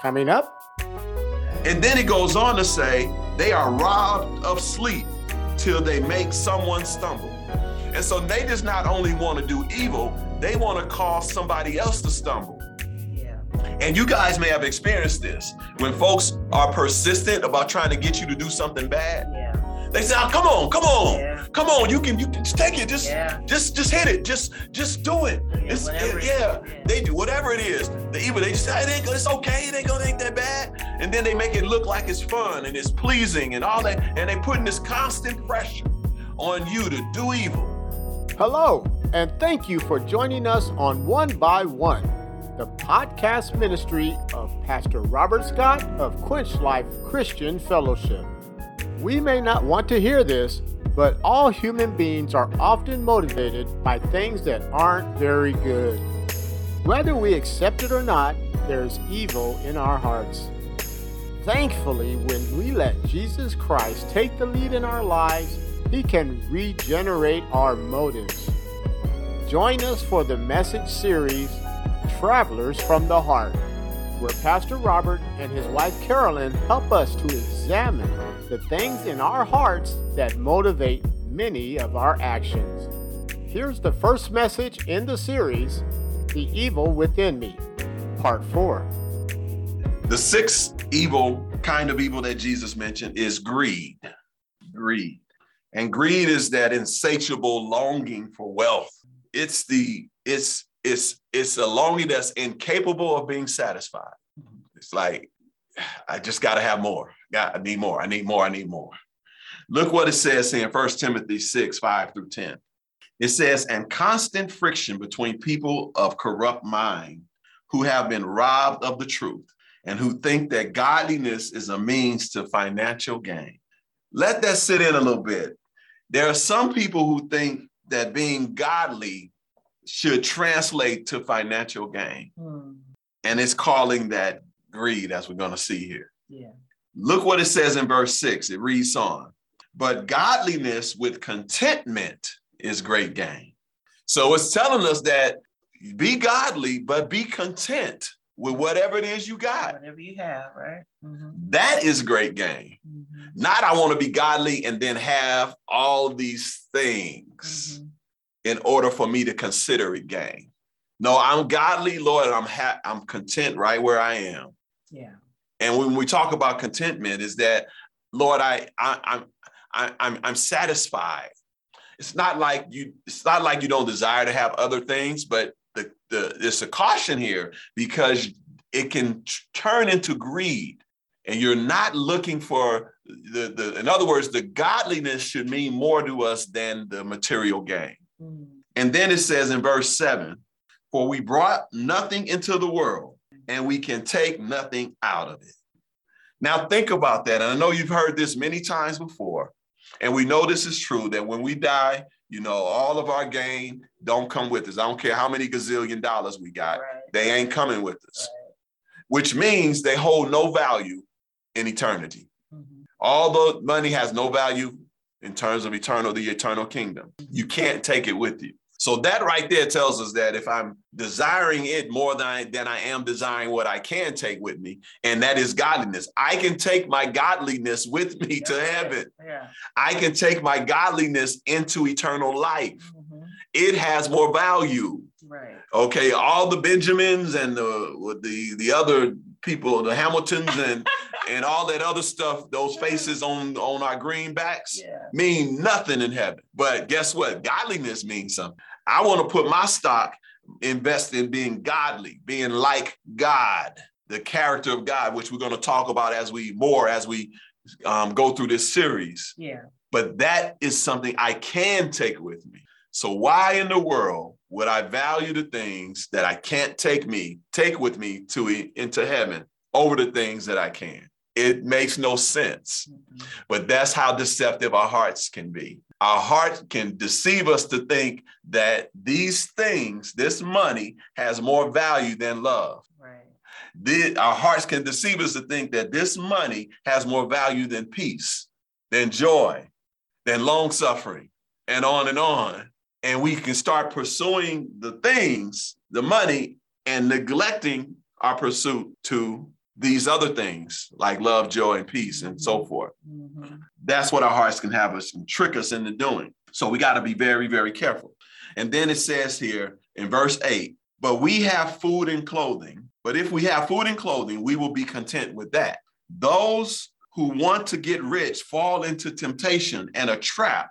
Coming up. And then it goes on to say, they are robbed of sleep till they make someone stumble. And so they just not only want to do evil, they want to cause somebody else to stumble. Yeah. And you guys may have experienced this when folks are persistent about trying to get you to do something bad. Yeah. They say, oh, ah, "Come on, come on, Yeah. come on! You can, you can just take it. Just, Yeah. just, just hit it. Just, just do it. Yeah, It's, whatever it yeah, is, yeah. they do whatever it is. The evil, they just say, it ain't, it's okay. It ain't gonna, ain't that bad. And then they make it look like it's fun and it's pleasing and all that. And they putting this constant pressure on you to do evil. Hello, and thank you for joining us on One by One, the podcast ministry of Pastor Robert Scott of Quench Life Christian Fellowship. We may not want to hear this, but all human beings are often motivated by things that aren't very good. Whether we accept it or not, there's evil in our hearts. Thankfully, when we let Jesus Christ take the lead in our lives, He can regenerate our motives. Join us for the message series, Travelers from the Heart, where Pastor Robert and his wife Carolyn help us to examine the things in our hearts that motivate many of our actions. Here's the first message in the series, The Evil Within Me, Part 4. The sixth evil, kind of evil that Jesus mentioned is greed. Greed. And greed is that insatiable longing for wealth. It's the, it's, it's, it's a longing that's incapable of being satisfied. It's like, I just got to have more. Got, I need more. I need more. I need more. Look what it says in 1 Timothy 6, 5 through 10. It says, and constant friction between people of corrupt mind who have been robbed of the truth and who think that godliness is a means to financial gain. Let that sit in a little bit. There are some people who think that being godly should translate to financial gain, Hmm. and it's calling that greed, as we're going to see here. Yeah. Look what it says in verse six. It reads on, but godliness with contentment is great gain. So it's telling us that be godly, but be content with whatever it is you got. Whatever you have, right? Mhm. That is great gain. Mhm. Not I want to be godly and then have all these things Mhm. In order for me to consider it gain. No, I'm godly, Lord, and I'm ha- I'm content right where I am. Yeah. And when we talk about contentment, is that Lord, I, I I'm I, I'm I'm satisfied. It's not like you. It's not like you don't desire to have other things, but the the there's a caution here because it can t- turn into greed, and you're not looking for the the. In other words, the godliness should mean more to us than the material gain. And then it says in verse seven, "For we brought nothing into the world, and we can take nothing out of it." Now think about that. And I know you've heard this many times before. And we know this is true that when we die, you know, all of our gain don't come with us. I don't care how many gazillion dollars we got, Right. they ain't coming with us, Right. which means they hold no value in eternity. Mhm. All the money has no value in terms of eternal, the eternal kingdom. You can't take it with you. So that right there tells us that if I'm desiring it more than I, than I am desiring what I can take with me, and that is godliness, I can take my godliness with me to heaven. Yeah. I can take my godliness into eternal life. Mhm. It has more value. Right. Okay, all the Benjamins and the the the other people, the Hamiltons and and all that other stuff, those faces on on our greenbacks Yeah. mean nothing in heaven. But guess what? Godliness means something. I want to put my stock invest in being godly, being like God, the character of God, which we're going to talk about as we more as we um, go through this series. Yeah. But that is something I can take with me. So why in the world would I value the things that I can't take me, take with me to into heaven over the things that I can? It makes no sense. But that's how deceptive our hearts can be. Our heart can deceive us to think that these things, this money, has more value than love. Right. The- our hearts can deceive us to think that this money has more value than peace, than joy, than long suffering, and on and on. And we can start pursuing the things, the money, and neglecting our pursuit to these other things like love, joy, and peace, and so forth. Mm-hmm. That's what our hearts can have us and trick us into doing. So we got to be very, very careful. And then it says here in verse 8, but we have food and clothing. But if we have food and clothing, we will be content with that. Those who want to get rich fall into temptation and a trap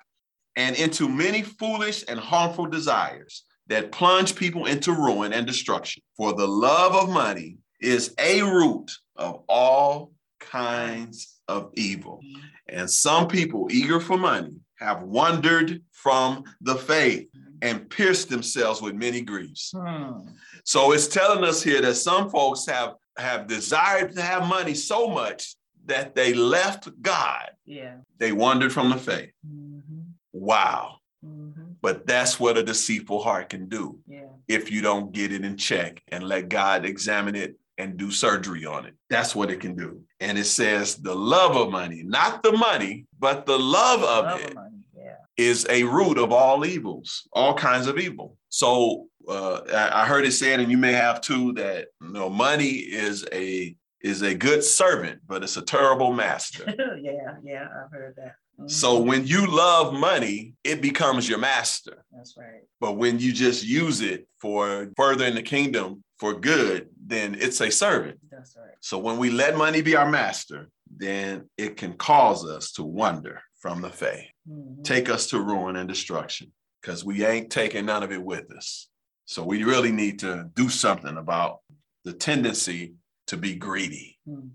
and into many foolish and harmful desires that plunge people into ruin and destruction. For the love of money is a root of all kinds of evil. And some people, eager for money, have wandered from the faith and pierced themselves with many griefs. Hmm. So it's telling us here that some folks have have desired to have money so much that they left God. Yeah. They wandered from the faith. Mm-hmm. Wow. Mm-hmm. But that's what a deceitful heart can do Yeah. if you don't get it in check and let God examine it and do surgery on it. That's what it can do. And it says the love of money, not the money, but the love of Love it of. Yeah. is a root of all evils, all kinds of evil. So uh, I I heard it said, and you may have too, that you know, money is a is a good servant, but it's a terrible master. yeah. Yeah. I've heard that. So when you love money, it becomes your master. That's right. But when you just use it for furthering the kingdom for good, then it's a servant. That's right. So when we let money be our master, then it can cause us to wander from the faith Mhm. take us to ruin and destruction because we ain't taking none of it with us. So we really need to do something about the tendency to be greedy. Mm.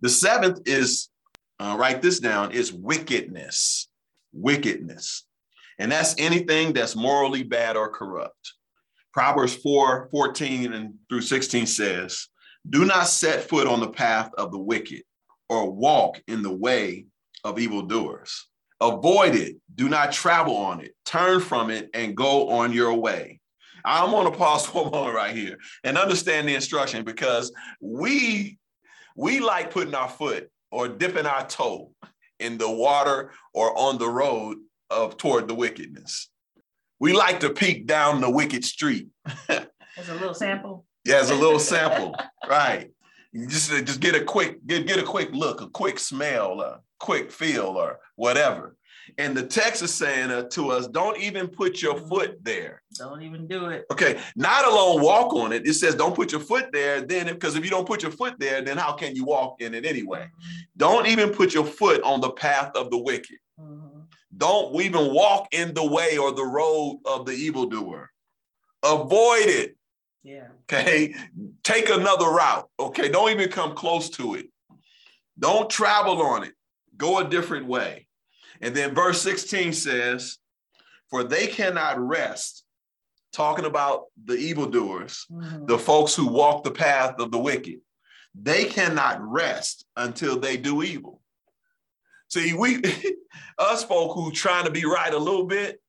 The seventh is, uh, write this down, is wickedness. Wickedness. And that's anything that's morally bad or corrupt. Proverbs 4 14 and through 16 says, Do not set foot on the path of the wicked or walk in the way of evildoers. Avoid it. Do not travel on it. Turn from it and go on your way. I'm going to pause for a moment right here and understand the instruction because we we like putting our foot or dipping our toe in the water or on the road of toward the wickedness. We like to peek down the wicked street. As a little sample. Yeah, as a little sample, right? You just just get a quick get get a quick look, a quick smell, a quick feel, or whatever. And the text is saying uh, to us, don't even put your foot there. Don't even do it. Okay, not alone walk on it. It says don't put your foot there. Then, because if you don't put your foot there, then how can you walk in it anyway? Don't even put your foot on the path of the wicked. Mhm. Don't even walk in the way or the road of the evildoer. Avoid it. Yeah. Okay. Take another route. Okay. Don't even come close to it. Don't travel on it. Go a different way. And then verse 16 says, For they cannot rest, talking about the evildoers, Mhm. the folks who walk the path of the wicked. They cannot rest until they do evil. See, we, us folk who trying to be right a little bit,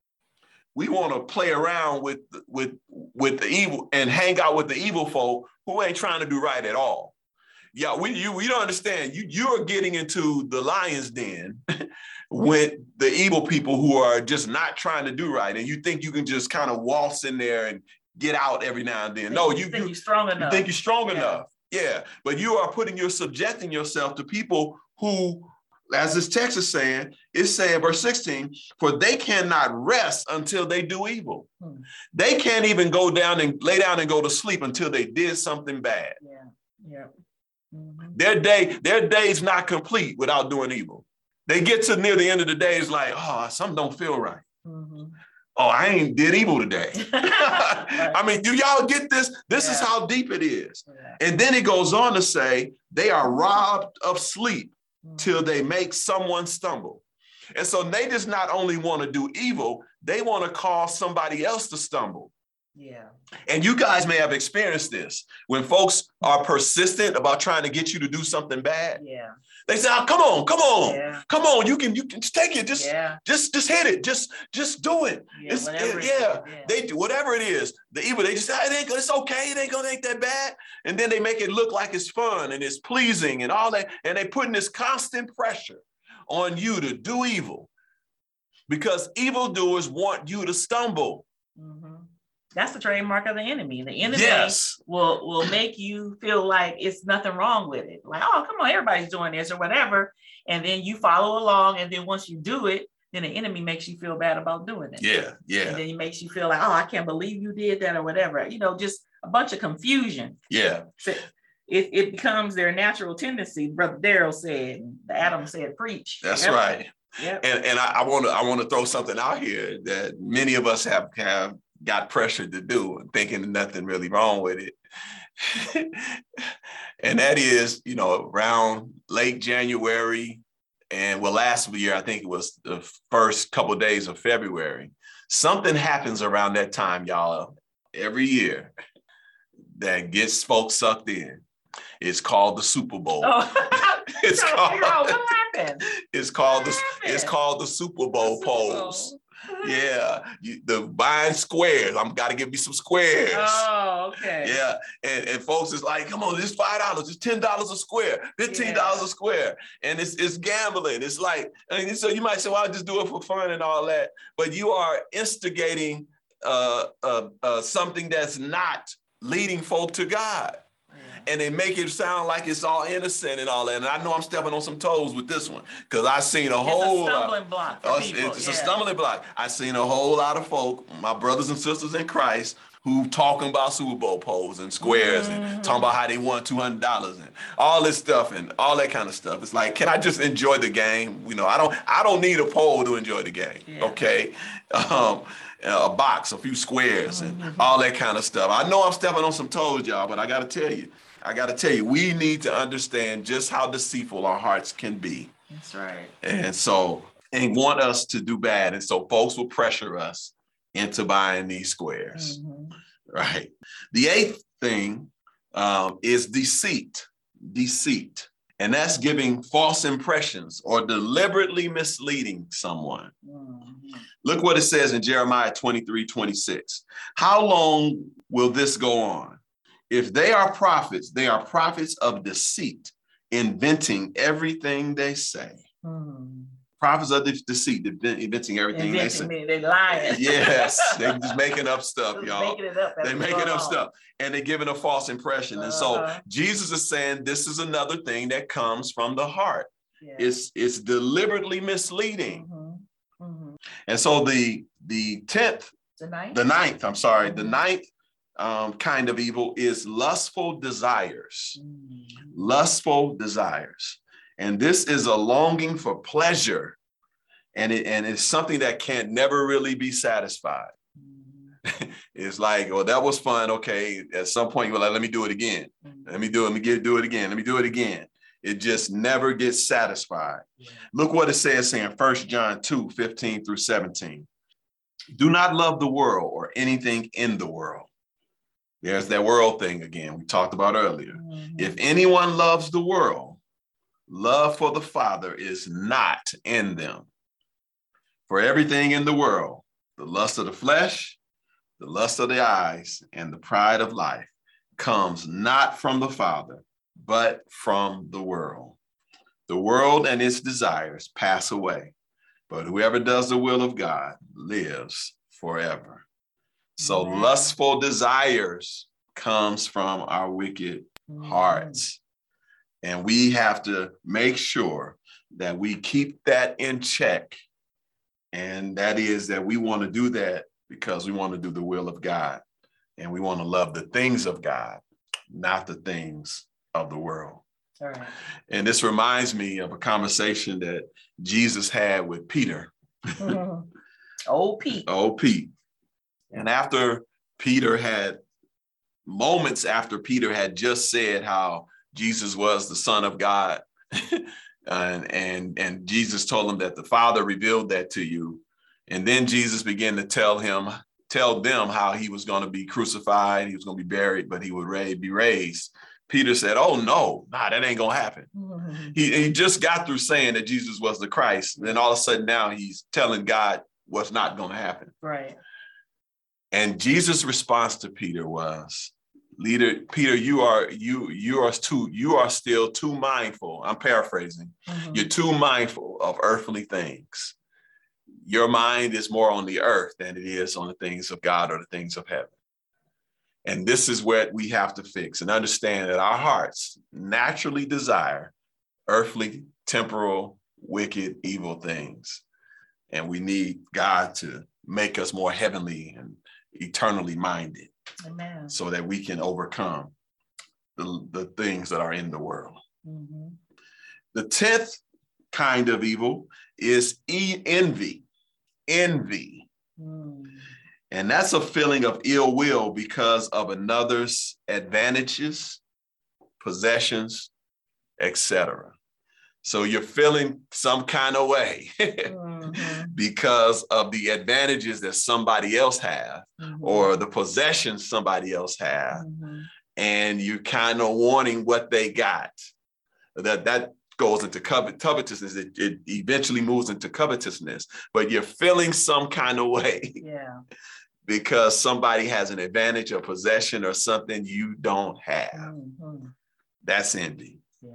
we want to play around with with with the evil and hang out with the evil folk who ain't trying to do right at all. Yeah, we you we don't understand. You you're getting into the lion's den with the evil people who are just not trying to do right, and you think you can just kind of waltz in there and get out every now and then. No, you think you, you're strong enough. you think you're strong Yeah. enough. Yeah, but you are putting you're subjecting yourself to people who, as this text is saying, it's saying verse 16, for they cannot rest until they do evil. Hmm. They can't even go down and lay down and go to sleep until they did something bad. Yeah. Yeah. Mhm. Their day, their day's not complete without doing evil. They get to near the end of the day, it's like, oh, something don't feel right. Mhm. Oh, I ain't did evil today. I mean, do y'all get this? This is how deep it is. Yeah. And then it goes on to say, they are robbed of sleep Mhm. till they make someone stumble. And so they just not only want to do evil, they want to cause somebody else to stumble. Yeah. And you guys may have experienced this when folks are persistent about trying to get you to do something bad. Yeah. They say, oh, come on, come on, Yeah. come on, you can, you can just take it, just, Yeah. just, just hit it, just, just do it. Yeah. It's- it yeah, They do whatever it is. The evil, they just say, it ain't, gonna- it's okay, it ain't gonna ain't that bad. And then they make it look like it's fun and it's pleasing and all that. And they putting this constant pressure on you to do evil because evildoers want you to stumble. Mhm. That's the trademark of the enemy. The enemy Yes. will will make you feel like it's nothing wrong with it. Like, oh, come on, everybody's doing this or whatever. And then you follow along, and then once you do it, then the enemy makes you feel bad about doing it. Yeah. Yeah. And then he makes you feel like, oh, I can't believe you did that or whatever. You know, just a bunch of confusion. Yeah. So it, it becomes their natural tendency. Brother Daryl said, Adam said, preach. That's Yep. right. Yep. And and I want to I want to throw something out here that many of us have have got pressured to do, thinking nothing really wrong with it. and that is, you know, around late January and well, last year I think it was the first couple of days of February. Something happens around that time, y'all, every year that gets folks sucked in. It's called the Super Bowl. Oh, It's trying to figure out called, what happened. it's called the What it's called the Super Bowl Super Bowl. Yeah, you, the buying squares. I'm got to give me some squares. Oh, okay. Yeah, and, and folks is like, come on, it's five dollars, it's ten dollars a square, fifteen dollars Yeah. a square, and it's it's gambling. It's like, and so you might say, well, I'll just do it for fun and all that, but you are instigating uh, uh, uh, something that's not leading folk to God. And they make it sound like it's all innocent and all that. And I know I'm stepping on some toes with this one because I seen a It's whole a lot. stumbling block for Oh, it's, people. it's yeah. a stumbling block. I seen a whole lot of folk, my brothers and sisters in Christ, who talking about Super Bowl polls and squares and Mhm. talking about how they won two hundred dollars and all this stuff and all that kind of stuff. It's like, can I just enjoy the game? You know, I don't, I don't need a poll to enjoy the game. Yeah. Okay, um, a box, a few squares, and Mhm. all that kind of stuff. I know I'm stepping on some toes, y'all, but I got to tell you, I got to tell you, we need to understand just how deceitful our hearts can be. That's right. And so, and want us to do bad. And so, folks will pressure us into buying these squares, Mhm. right? The eighth thing um, is deceit, deceit. And that's giving false impressions or deliberately misleading someone. Mhm. Look what it says in Jeremiah 23 26. How long will this go on? If they are prophets, they are prophets of deceit, inventing everything they say. Mhm. Prophets of deceit, inventing everything they say. Inventing me, they lying. Yes, they're just making up stuff, Just y'all. making it up. They're making up along. stuff and they're giving a false impression. And so Uh-huh. Jesus is saying this is another thing that comes from the heart. Yeah. It's it's deliberately misleading. Mhm. Mhm. And so the the 10th The ninth? the ninth, I'm sorry, the Mhm. ninth um, kind of evil is lustful desires. Mhm. Lustful desires. And this is a longing for pleasure. And, it, and it's something that can't never really be satisfied. Mhm. It's like, well, that was fun. Okay. At some point, you're like, let me do it again. Mhm. Let me do it. Let me get do it again. Let me do it again. It just never gets satisfied. Yeah. Look what it says in 1 John 2 15 through 17. Do not love the world or anything in the world. There's that world thing again we talked about earlier. Mhm. If anyone loves the world, love for the Father is not in them. For everything in the world, the lust of the flesh, the lust of the eyes, and the pride of life comes not from the Father, but from the world. The world and its desires pass away, but whoever does the will of God lives forever. So Amen. lustful desires comes from our wicked Mhm. hearts. And we have to make sure that we keep that in check. And that is that we want to do that because we want to do the will of God and we want to love the things of God, not the things of the world. Right. And this reminds me of a conversation that Jesus had with Peter, Mhm. Old Pete. oh, Pete. And after Peter had moments after Peter had just said how Jesus was the Son of God, and, and, and Jesus told him that the Father revealed that to you. And then Jesus began to tell him, tell them how he was going to be crucified, he was going to be buried, but he would be raised. Peter said, Oh, no, nah, that ain't going to happen. Mhm. He, he just got through saying that Jesus was the Christ. And then all of a sudden now he's telling God what's not going to happen. Right. And Jesus' response to Peter was, Leader, Peter, you are you you are too you are still too mindful. I'm paraphrasing. Mhm. You're too mindful of earthly things. Your mind is more on the earth than it is on the things of God or the things of heaven. And this is what we have to fix and understand that our hearts naturally desire earthly, temporal, wicked, evil things. And we need God to make us more heavenly and eternally minded Amen. so that we can overcome the, the things that are in the world. Mhm. The 10th kind of evil is e- envy. Envy. Mm. And that's a feeling of ill will because of another's advantages, possessions, etc. So you're feeling some kind of way Mhm. because of the advantages that somebody else have Mhm. or the possessions somebody else have Mhm. and you're kind of wanting what they got. That that goes into covet, covetousness. It, it eventually moves into covetousness, but you're feeling some kind of way Yeah. because somebody has an advantage or possession or something you don't have. Mhm. That's envy. Yeah.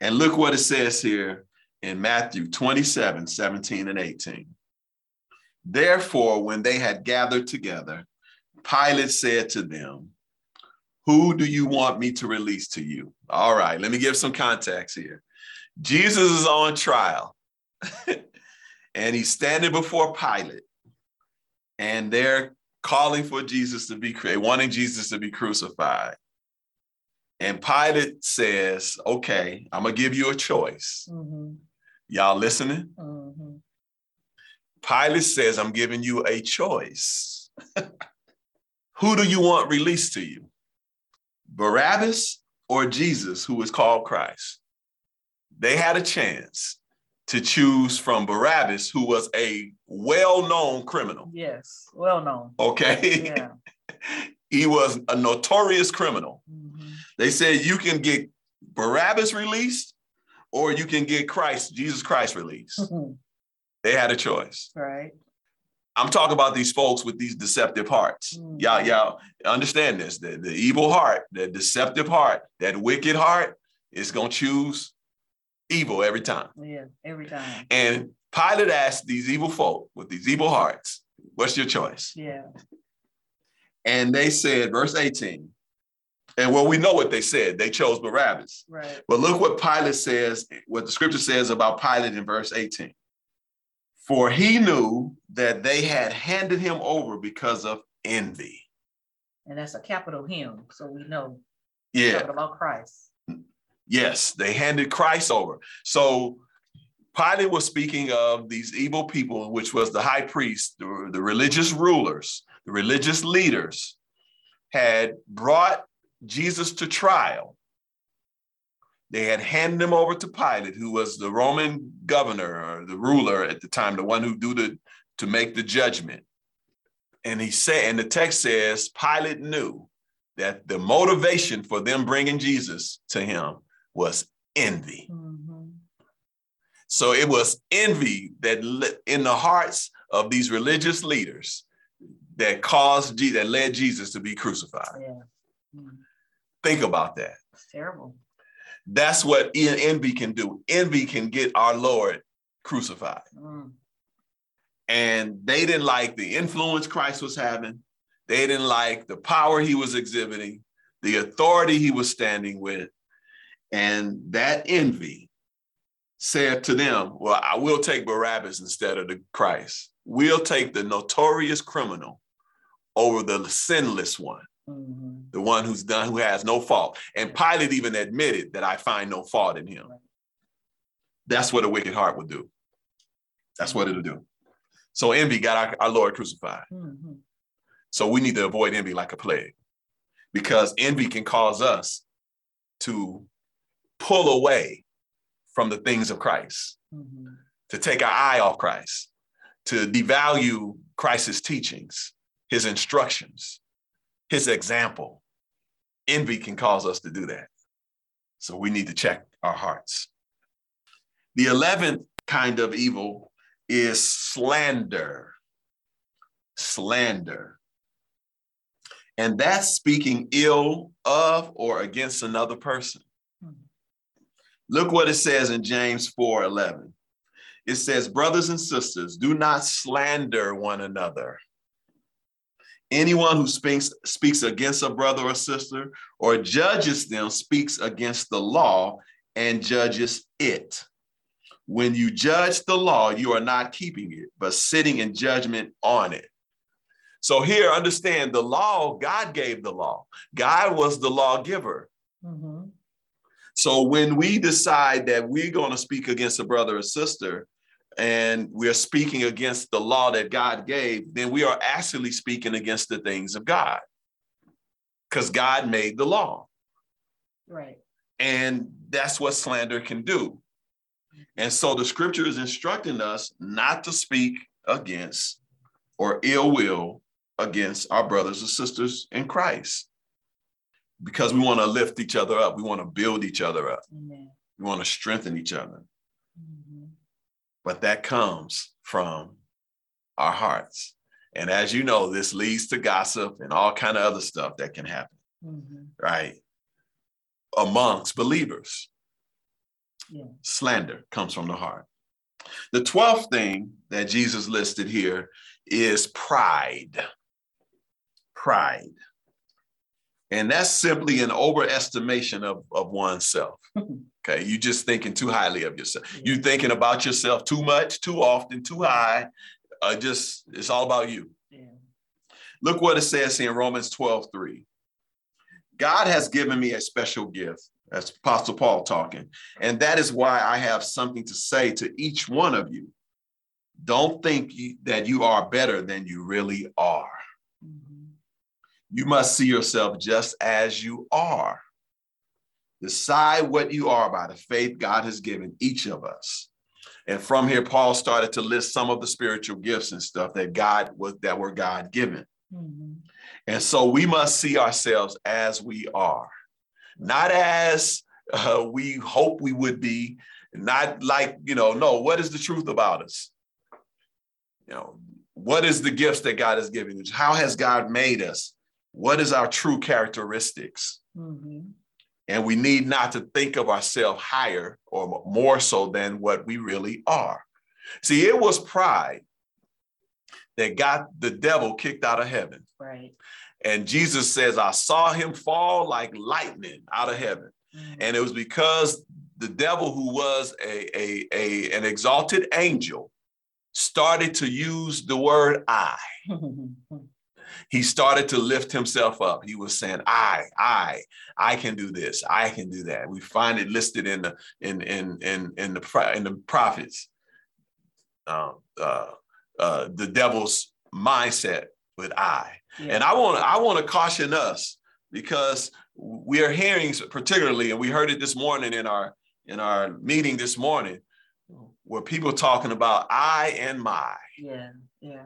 And look what it says here in Matthew 27, 17 and 18. Therefore, when they had gathered together, Pilate said to them, Who do you want me to release to you? All right, let me give some context here. Jesus is on trial, and he's standing before Pilate, and they're calling for Jesus to be, wanting Jesus to be crucified. And Pilate says, Okay, I'm to give you a choice. Mhm. Y'all listening? Mhm. Pilate says, I'm giving you a choice. Who do you want released to you? Barabbas or Jesus, who is called Christ? They had a chance to choose from Barabbas, who was a well known criminal. Yes. Well known. Okay. Yeah. he was a notorious criminal. Mhm. They said you can get Barabbas released or you can get Christ, Jesus Christ released. Mhm. They had a choice. Right. I'm talking about these folks with these deceptive hearts. Mm. Y'all, y'all understand this. The, the evil heart, the deceptive heart, that wicked heart is going to choose evil every time. Yeah. Every time. And Pilate asked these evil folk with these evil hearts, What's your choice? Yeah. And they said, verse 18, and well, we know what they said. They chose Barabbas. Right. But look what Pilate says, what the scripture says about Pilate in verse 18. For he knew that they had handed him over because of envy. And that's a capital him. So we know Yeah, about Christ. yes, they handed Christ over. So Pilate was speaking of these evil people, which was the high priest, the, the religious rulers, the religious leaders, had brought Jesus to trial. They had handed him over to Pilate, who was the Roman governor or the ruler at the time, the one who do the to make the judgment. And he said, and the text says, Pilate knew that the motivation for them bringing Jesus to him was envy. Mhm. So it was envy that lit in the hearts of these religious leaders that caused that led Jesus to be crucified. Yeah. Mm. Think about that. It's terrible. That's what envy can do. Envy can get our Lord crucified. Mm. And they didn't like the influence Christ was having. They didn't like the power he was exhibiting, the authority he was standing with. And that envy said to them, Well, I will take Barabbas instead of the Christ. We'll take the notorious criminal over the sinless one, Mhm. the one who's done, who has no fault. And Pilate even admitted that I find no fault in him. That's what a wicked heart would do. That's what it'll do. So envy got our, our Lord crucified. Mhm. So we need to avoid envy like a plague because envy can cause us to pull away from the things of Christ, Mhm. to take our eye off Christ, to devalue Christ's teachings, his instructions, his example. Envy can cause us to do that. So we need to check our hearts. The 11th kind of evil is slander. Slander. And that's speaking ill of or against another person. Look what it says in James 4 11. It says, Brothers and sisters, do not slander one another. Anyone who speaks, speaks against a brother or sister or judges them speaks against the law and judges it. When you judge the law, you are not keeping it, but sitting in judgment on it. So here, understand the law, God gave the law. God was the lawgiver. Mm-hmm. So when we decide that we're going to speak against a brother or sister, and we're speaking against the law that God gave, then we are actually speaking against the things of God because God made the law. Right. And that's what slander can do. And so the scripture is instructing us not to speak against or ill will against our brothers and sisters in Christ because we want to lift each other up. We want to build each other up. Amen. We want to strengthen each other. But that comes from our hearts. And as you know, this leads to gossip and all kind of other stuff that can happen, mm-hmm. right? Amongst believers. Yeah. Slander comes from the heart. The 12th thing that Jesus listed here is pride. Pride. And that's simply an overestimation of, of oneself. Okay. You're just thinking too highly of yourself. You're thinking about yourself too much, too often, too high. Uh, just it's all about you. Yeah. Look what it says in Romans 12, 3. God has given me a special gift. That's Apostle Paul talking. And that is why I have something to say to each one of you. Don't think you, that you are better than you really are. You must see yourself just as you are. Decide what you are by the faith God has given each of us. And from here, Paul started to list some of the spiritual gifts and stuff that God was that were God given. Mm-hmm. And so we must see ourselves as we are, not as uh, we hope we would be, not like, you know, no, what is the truth about us? You know, what is the gifts that God has given us? How has God made us? what is our true characteristics? Mm-hmm. And we need not to think of ourselves higher or more so than what we really are. See, it was pride that got the devil kicked out of heaven. Right. And Jesus says, I saw him fall like lightning out of heaven. Mm-hmm. And it was because the devil, who was a, a, a, an exalted angel, started to use the word I. he started to lift himself up. He was saying, I, I, I can do this. I can do that. We find it listed in the in in in in the in the prophets. Um, uh, uh, the devil's mindset with I. Yeah. And I want I want to caution us because we are hearing particularly, and we heard it this morning in our in our meeting this morning, where people talking about I and my. Yeah, yeah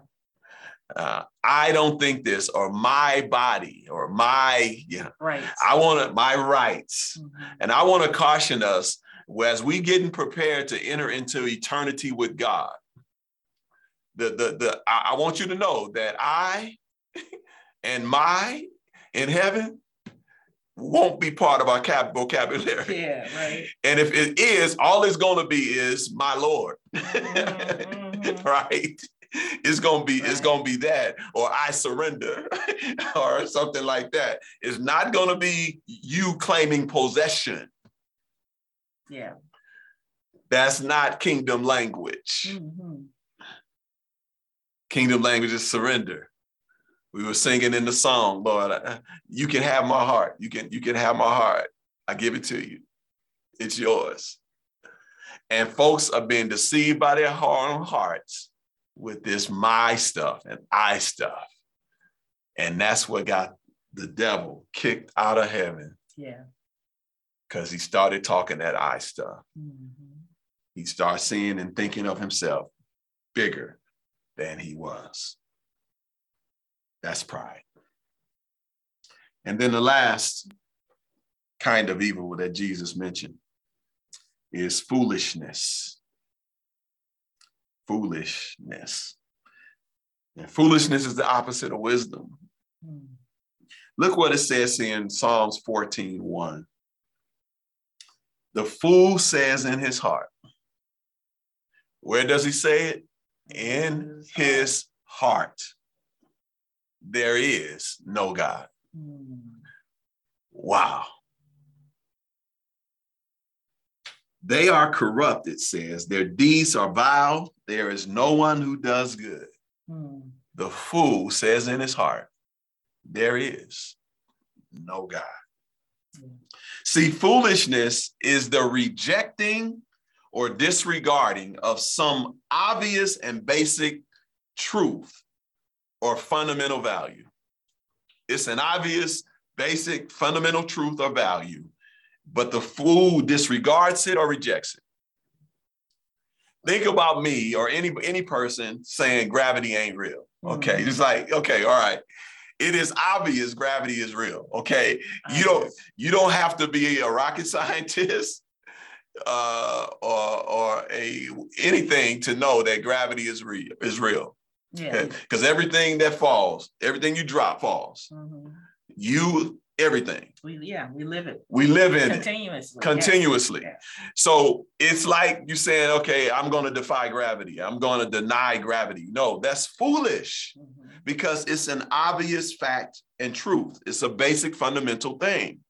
uh, I don't think this, or my body, or my, you know, right. I want my rights. Mm-hmm. And I want to caution us as we getting prepared to enter into eternity with God. The, the, the, I, I want you to know that I and my in heaven won't be part of our cap vocabulary. Yeah, right. And if it is, all it's going to be is my Lord. Mm-hmm. right? it's gonna be right. it's gonna be that or i surrender or something like that. It's not gonna be you claiming possession. Yeah. That's not kingdom language. Mm-hmm. kingdom language is surrender. We were singing in the song lord you can have my heart. You can you can have my heart. I give it to you. It's yours. And folks are being deceived by their own hearts with this my stuff and I stuff. And that's what got the devil kicked out of heaven. Yeah. Because he started talking that I stuff. Mm-hmm. He started seeing and thinking of himself bigger than he was. That's pride. And then the last kind of evil that Jesus mentioned is foolishness foolishness. And foolishness is the opposite of wisdom. Hmm. Look what it says in Psalms 14 1. The fool says in his heart. Where does he say it? In his heart. there is no God. Mm. Wow. They are corrupt, it says. Their deeds are vile. There is no one who does good. Mm. The fool says in his heart, There is no God. Mm. See, foolishness is the rejecting or disregarding of some obvious and basic truth or fundamental value. It's an obvious, basic, fundamental truth or value, but the fool disregards it or rejects it. Think about me or any any person saying gravity ain't real. Okay, Mhm. it's like okay, all right. It is obvious gravity is real. Okay, you don't you don't have to be a rocket scientist uh, or or a anything to know that gravity is real is real. Yeah. Because everything that falls, everything you drop falls. Mhm. You everything. We yeah, we live it We live in it continuously. continuously. Yeah. So it's like you saying, okay, I'm going to defy gravity. I'm going to deny gravity. No, that's foolish. Mhm. because it's an obvious fact and truth. It's a basic fundamental thing.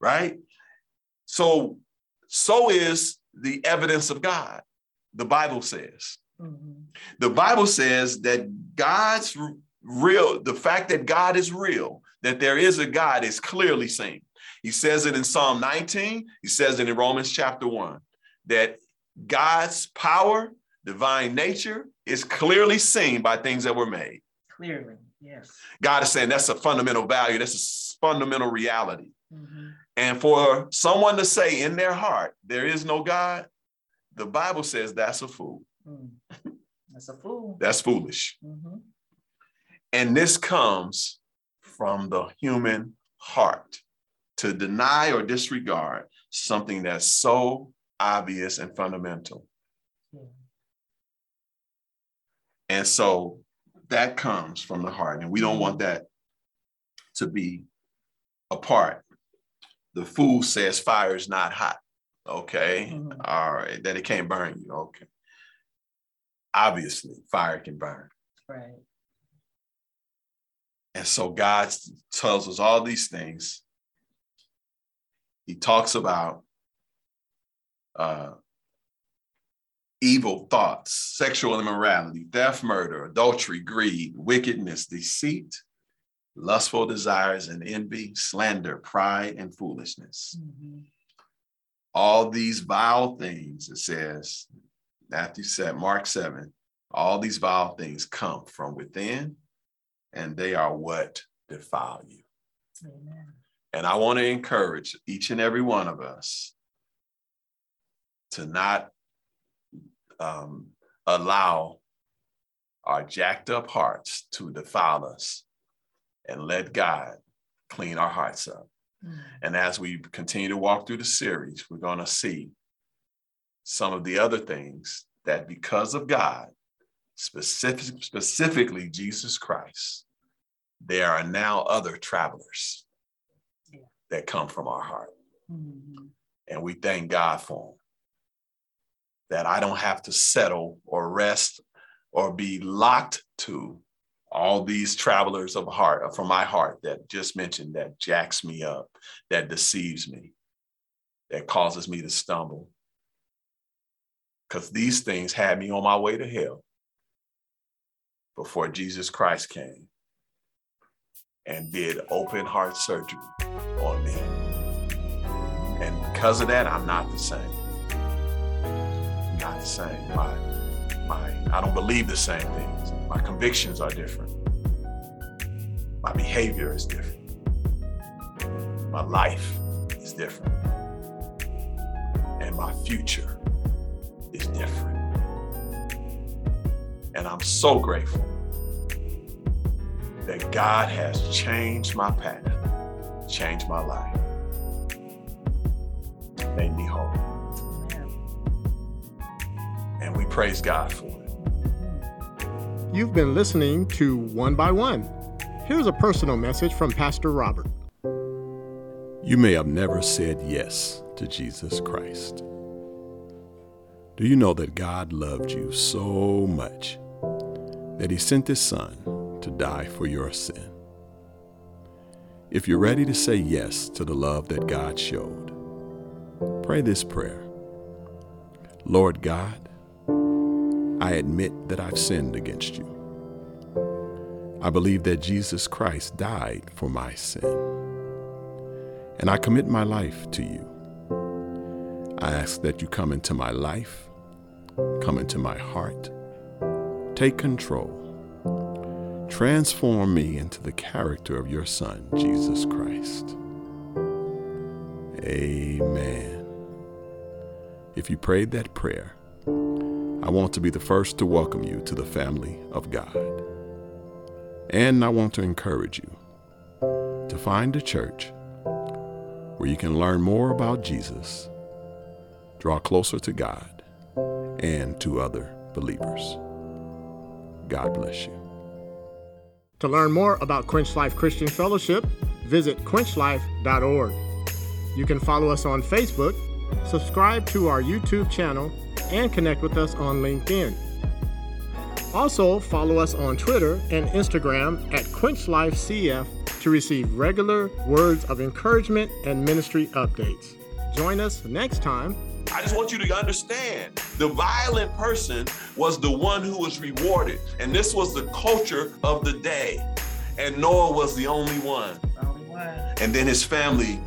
Right? So so is the evidence of God. The Bible says. Mhm. The Bible says that God's real, the fact that God is real, that there is a God is clearly seen. He says it in Psalm 19, he says it in Romans chapter 1, that God's power, divine nature is clearly seen by things that were made. Clearly, yes. God is saying that's a fundamental value, that's a fundamental reality. Mhm. And for someone to say in their heart, there is no God, the Bible says that's a fool. Mm. That's a fool. That's foolish. Mhm. And this comes from the human heart to deny or disregard something that's so obvious and fundamental. Yeah. And so that comes from the heart. And we don't want that to be a part. The fool says fire is not hot. Okay. Mhm. All right. That it can't burn you. Okay. Obviously, fire can burn. Right. And so God tells us all these things. He talks about uh, evil thoughts, sexual immorality, theft, murder, adultery, greed, wickedness, deceit, lustful desires, and envy, slander, pride, and foolishness. Mhm. All these vile things, it says, Matthew said, Mark 7, all these vile things come from within, and they are what defile you. Amen. And I want to encourage each and every one of us to not um, allow our jacked up hearts to defile us and let God clean our hearts up. Mm. And as we continue to walk through the series, we're going to see some of the other things that because of God, specific, specifically Jesus Christ, there are now other travelers Yeah. that come from our heart. Mhm. And we thank God for them. That I don't have to settle or rest or be locked to all these travelers of heart from my heart that just mentioned that jacks me up, that deceives me, that causes me to stumble. Because these things had me on my way to hell before Jesus Christ came and did open heart surgery on me. And because of that, I'm not the same. I'm not the same. My, my, I don't believe the same things. My convictions are different. My behavior is different. My life is different. And my future is different. And I'm so grateful that God has changed my path, changed my life, made me whole. And we praise God for it. You've been listening to One by One. Here's a personal message from Pastor Robert. You may have never said yes to Jesus Christ. Do you know that God loved you so much that He sent His Son to die for your sin. If you're ready to say yes to the love that God showed, pray this prayer Lord God, I admit that I've sinned against you. I believe that Jesus Christ died for my sin. And I commit my life to you. I ask that you come into my life, come into my heart, take control, transform me into the character of your Son, Jesus Christ. Amen. If you prayed that prayer, I want to be the first to welcome you to the family of God. And I want to encourage you to find a church where you can learn more about Jesus, draw closer to God, and to other believers. God bless you. To learn more about Quench Life Christian Fellowship, visit quenchlife.org. You can follow us on Facebook, subscribe to our YouTube channel, and connect with us on LinkedIn. Also, follow us on Twitter and Instagram at QuenchLifeCF to receive regular words of encouragement and ministry updates. Join us next time. I just want you to understand the violent person was the one who was rewarded. And this was the culture of the day. And Noah was the only one. Only one. And then his family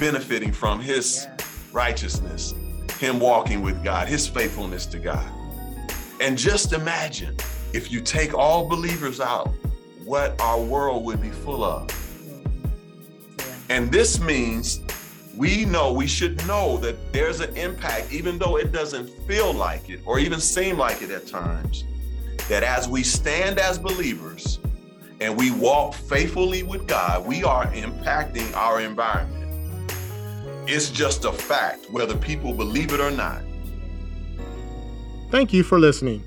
benefiting from his Yeah. righteousness, him walking with God, his faithfulness to God. And just imagine if you take all believers out, what our world would be full of. And this means we know, we should know that there's an impact, even though it doesn't feel like it or even seem like it at times, that as we stand as believers and we walk faithfully with God, we are impacting our environment. It's just a fact, whether people believe it or not. Thank you for listening.